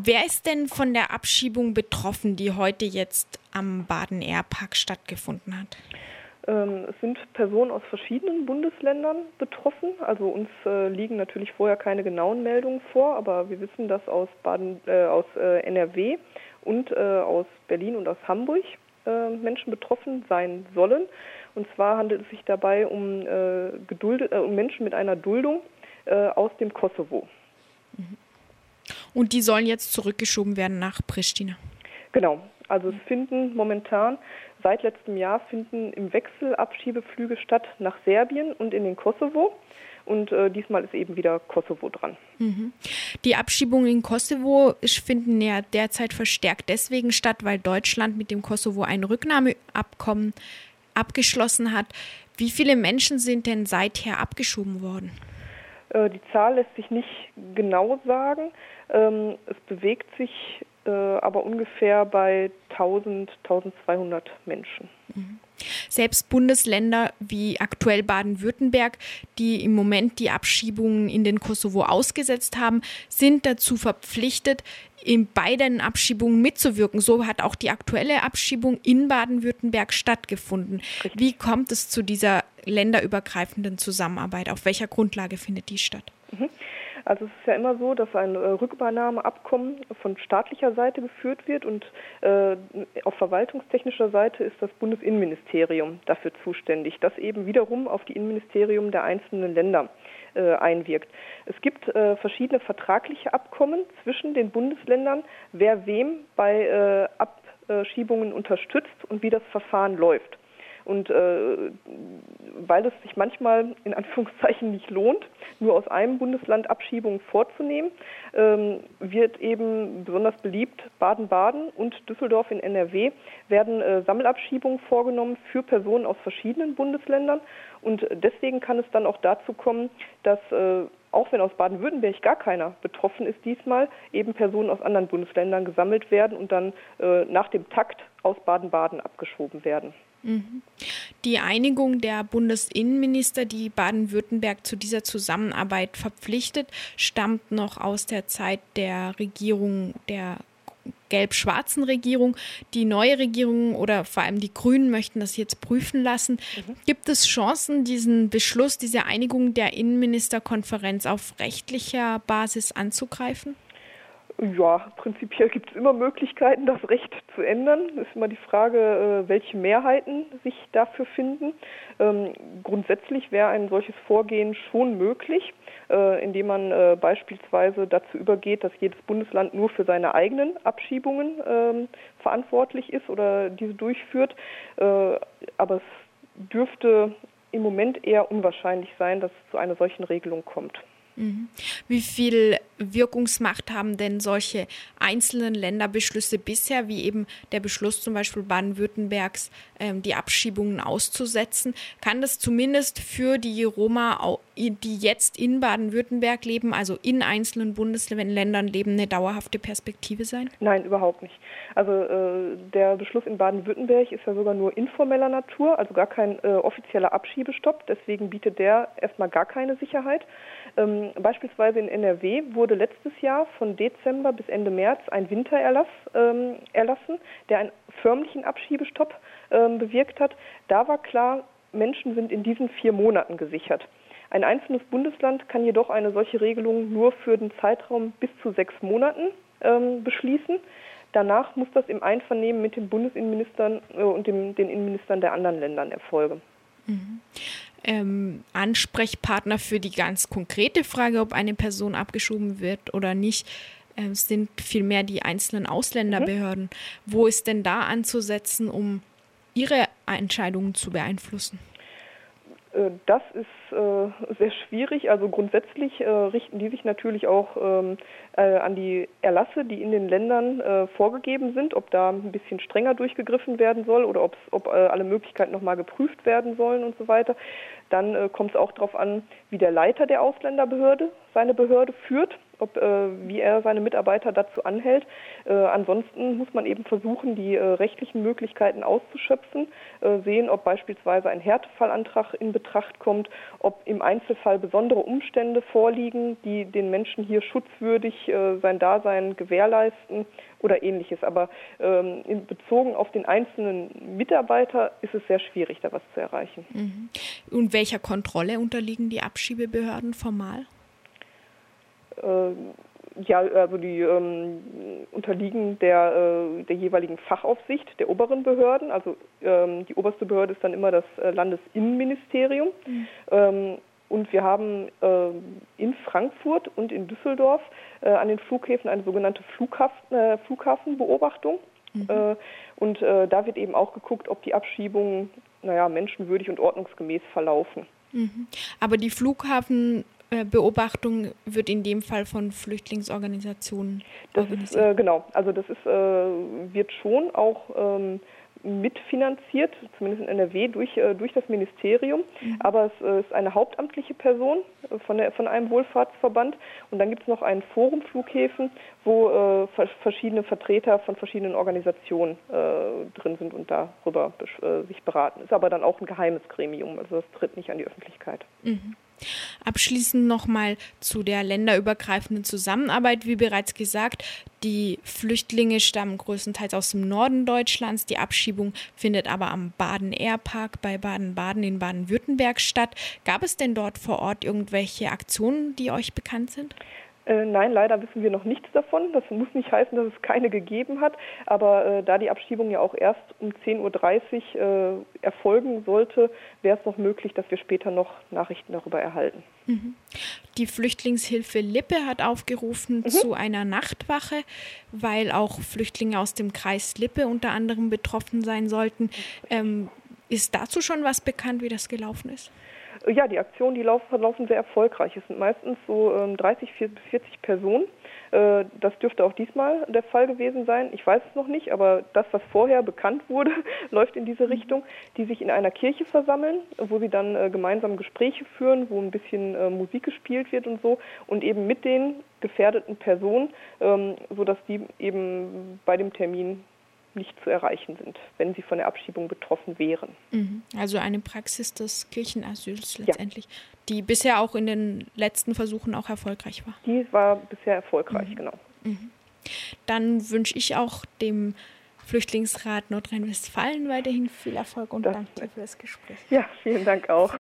Wer ist denn von der Abschiebung betroffen, die heute jetzt am Baden-Air-Park stattgefunden hat? Ähm, es sind Personen aus verschiedenen Bundesländern betroffen. Also uns äh, liegen natürlich vorher keine genauen Meldungen vor, aber wir wissen, dass aus, Baden, äh, aus äh, NRW und äh, aus Berlin und aus Hamburg äh, Menschen betroffen sein sollen. Und zwar handelt es sich dabei um, äh, geduldet, um Menschen mit einer Duldung aus dem Kosovo. Und die sollen jetzt zurückgeschoben werden nach Pristina. Genau. Also es finden momentan Seit letztem Jahr finden im Wechsel Abschiebeflüge statt nach Serbien und in den Kosovo. Und äh, diesmal ist eben wieder Kosovo dran. Mhm. Die Abschiebungen in Kosovo finden ja derzeit verstärkt deswegen statt, weil Deutschland mit dem Kosovo ein Rücknahmeabkommen abgeschlossen hat. Wie viele Menschen sind denn seither abgeschoben worden? Äh, die Zahl lässt sich nicht genau sagen. Ähm, es bewegt sich aber ungefähr bei 1000, 1200 Menschen. Mhm. Selbst Bundesländer wie aktuell Baden-Württemberg, die im Moment die Abschiebungen in den Kosovo ausgesetzt haben, sind dazu verpflichtet, in beiden Abschiebungen mitzuwirken. So hat auch die aktuelle Abschiebung in Baden-Württemberg stattgefunden. Wie kommt es zu dieser länderübergreifenden Zusammenarbeit? Auf welcher Grundlage findet die statt? Mhm. Also es ist ja immer so, dass ein äh, Rückübernahmeabkommen von staatlicher Seite geführt wird und äh, auf verwaltungstechnischer Seite ist das Bundesinnenministerium dafür zuständig, das eben wiederum auf die Innenministerium der einzelnen Länder äh, einwirkt. Es gibt äh, verschiedene vertragliche Abkommen zwischen den Bundesländern, wer wem bei äh, Abschiebungen unterstützt und wie das Verfahren läuft. Und äh, weil es sich manchmal in Anführungszeichen nicht lohnt, nur aus einem Bundesland Abschiebungen vorzunehmen, ähm, wird eben besonders beliebt Baden-Baden und Düsseldorf in NRW werden äh, Sammelabschiebungen vorgenommen für Personen aus verschiedenen Bundesländern. Und deswegen kann es dann auch dazu kommen, dass äh, auch wenn aus Baden-Württemberg gar keiner betroffen ist diesmal, eben Personen aus anderen Bundesländern gesammelt werden und dann äh, nach dem Takt aus Baden-Baden abgeschoben werden. Die Einigung der Bundesinnenminister, die Baden-Württemberg zu dieser Zusammenarbeit verpflichtet, stammt noch aus der Zeit der Regierung der gelb-schwarzen Regierung. Die neue Regierung oder vor allem die Grünen möchten das jetzt prüfen lassen. Mhm. Gibt es Chancen, diesen Beschluss, diese Einigung der Innenministerkonferenz auf rechtlicher Basis anzugreifen? Ja, prinzipiell gibt es immer Möglichkeiten, das Recht zu ändern. Es ist immer die Frage, äh, welche Mehrheiten sich dafür finden. Ähm, grundsätzlich wäre ein solches Vorgehen schon möglich, äh, indem man äh, beispielsweise dazu übergeht, dass jedes Bundesland nur für seine eigenen Abschiebungen ähm, verantwortlich ist oder diese durchführt. Aber es dürfte im Moment eher unwahrscheinlich sein, dass es zu einer solchen Regelung kommt. Mhm. Wie viel Wirkungsmacht haben denn solche einzelnen Länderbeschlüsse bisher, wie eben der Beschluss zum Beispiel Baden-Württembergs, ähm, die Abschiebungen auszusetzen? Kann das zumindest für die Roma, die jetzt in Baden-Württemberg leben, also in einzelnen Bundesländern leben, eine dauerhafte Perspektive sein? Nein, überhaupt nicht. Also äh, der Beschluss in Baden-Württemberg ist ja sogar nur informeller Natur, also gar kein äh, offizieller Abschiebestopp. Deswegen bietet der erstmal gar keine Sicherheit. Ähm, beispielsweise in NRW wurde letztes Jahr von Dezember bis Ende März ein Wintererlass ähm, erlassen, der einen förmlichen Abschiebestopp ähm, bewirkt hat. Da war klar, Menschen sind in diesen vier Monaten gesichert. Ein einzelnes Bundesland kann jedoch eine solche Regelung nur für den Zeitraum bis zu sechs Monaten ähm, beschließen. Danach muss das im Einvernehmen mit den Bundesinnenministern äh, und dem, den Innenministern der anderen Ländern erfolgen. Mhm ähm, Ansprechpartner für die ganz konkrete Frage, ob eine Person abgeschoben wird oder nicht, äh, sind vielmehr die einzelnen Ausländerbehörden. Mhm. Wo ist denn da anzusetzen, um ihre Entscheidungen zu beeinflussen? Äh, das ist äh, sehr schwierig. Also grundsätzlich äh, richten die sich natürlich auch ähm, äh, an die Erlasse, die in den Ländern vorgegeben sind, ob da ein bisschen strenger durchgegriffen werden soll oder ob alle Möglichkeiten nochmal geprüft werden sollen und so weiter. Dann kommt es auch darauf an, wie der Leiter der Ausländerbehörde seine Behörde führt ob, äh, wie er seine Mitarbeiter dazu anhält. Äh, ansonsten muss man eben versuchen, die äh, rechtlichen Möglichkeiten auszuschöpfen, äh, sehen, ob beispielsweise ein Härtefallantrag in Betracht kommt, ob im Einzelfall besondere Umstände vorliegen, die den Menschen hier schutzwürdig äh, sein Dasein gewährleisten oder ähnliches. Aber ähm, bezogen auf den einzelnen Mitarbeiter ist es sehr schwierig, da was zu erreichen. Mhm. Und welcher Kontrolle unterliegen die Abschiebebehörden formal? Äh, ja, also die ähm, unterliegen der, äh, der jeweiligen Fachaufsicht der oberen Behörden. Also ähm, die oberste Behörde ist dann immer das äh, Landesinnenministerium. Mhm. Ähm, und wir haben äh, in Frankfurt und in Düsseldorf äh, an den Flughäfen eine sogenannte Flughafen, äh, Flughafenbeobachtung. Mhm. Und da wird eben auch geguckt, ob die Abschiebungen naja, menschenwürdig und ordnungsgemäß verlaufen. Mhm. Aber die Flughafenbeobachtung wird in dem Fall von Flüchtlingsorganisationen? Ist, äh, genau, also das ist, wird schon auch ähm, mitfinanziert, zumindest in NRW, durch, äh, durch das Ministerium. Mhm. Aber es äh, ist eine hauptamtliche Person äh, von, der, von einem Wohlfahrtsverband. Und dann gibt es noch einen Forum Flughäfen, wo äh, verschiedene Vertreter von verschiedenen Organisationen äh, drin sind und darüber äh, sich beraten. Ist aber dann auch ein geheimes Gremium, also das tritt nicht an die Öffentlichkeit. Mhm. Abschließend nochmal zu der länderübergreifenden Zusammenarbeit. Wie bereits gesagt, die Flüchtlinge stammen größtenteils aus dem Norden Deutschlands. Die Abschiebung findet aber am Baden-Air-Park bei Baden-Baden in Baden-Württemberg statt. Gab es denn dort vor Ort irgendwelche Aktionen, die euch bekannt sind? Äh, nein, leider wissen wir noch nichts davon. Das muss nicht heißen, dass es keine gegeben hat. Aber äh, da die Abschiebung ja auch erst um 10.30 Uhr äh, erfolgen sollte, wäre es noch möglich, dass wir später noch Nachrichten darüber erhalten. Mhm. Die Flüchtlingshilfe Lippe hat aufgerufen mhm. zu einer Nachtwache, weil auch Flüchtlinge aus dem Kreis Lippe unter anderem betroffen sein sollten. Ähm, ist dazu schon was bekannt, wie das gelaufen ist? Ja, die Aktionen, die laufen, verlaufen sehr erfolgreich. Es sind meistens so ähm, 30 bis 40 Personen. Äh, das dürfte auch diesmal der Fall gewesen sein. Ich weiß es noch nicht, aber das, was vorher bekannt wurde, läuft in diese Richtung, die sich in einer Kirche versammeln, wo sie dann äh, gemeinsam Gespräche führen, wo ein bisschen äh, Musik gespielt wird und so und eben mit den gefährdeten Personen, ähm, sodass die eben bei dem Termin nicht zu erreichen sind, wenn sie von der Abschiebung betroffen wären. Mhm. Also eine Praxis des Kirchenasyls letztendlich, ja. die bisher auch in den letzten Versuchen auch erfolgreich war. Die war bisher erfolgreich, mhm. genau. Mhm. Dann wünsche ich auch dem Flüchtlingsrat Nordrhein-Westfalen weiterhin viel Erfolg und das danke für das Gespräch. Ja, vielen Dank auch.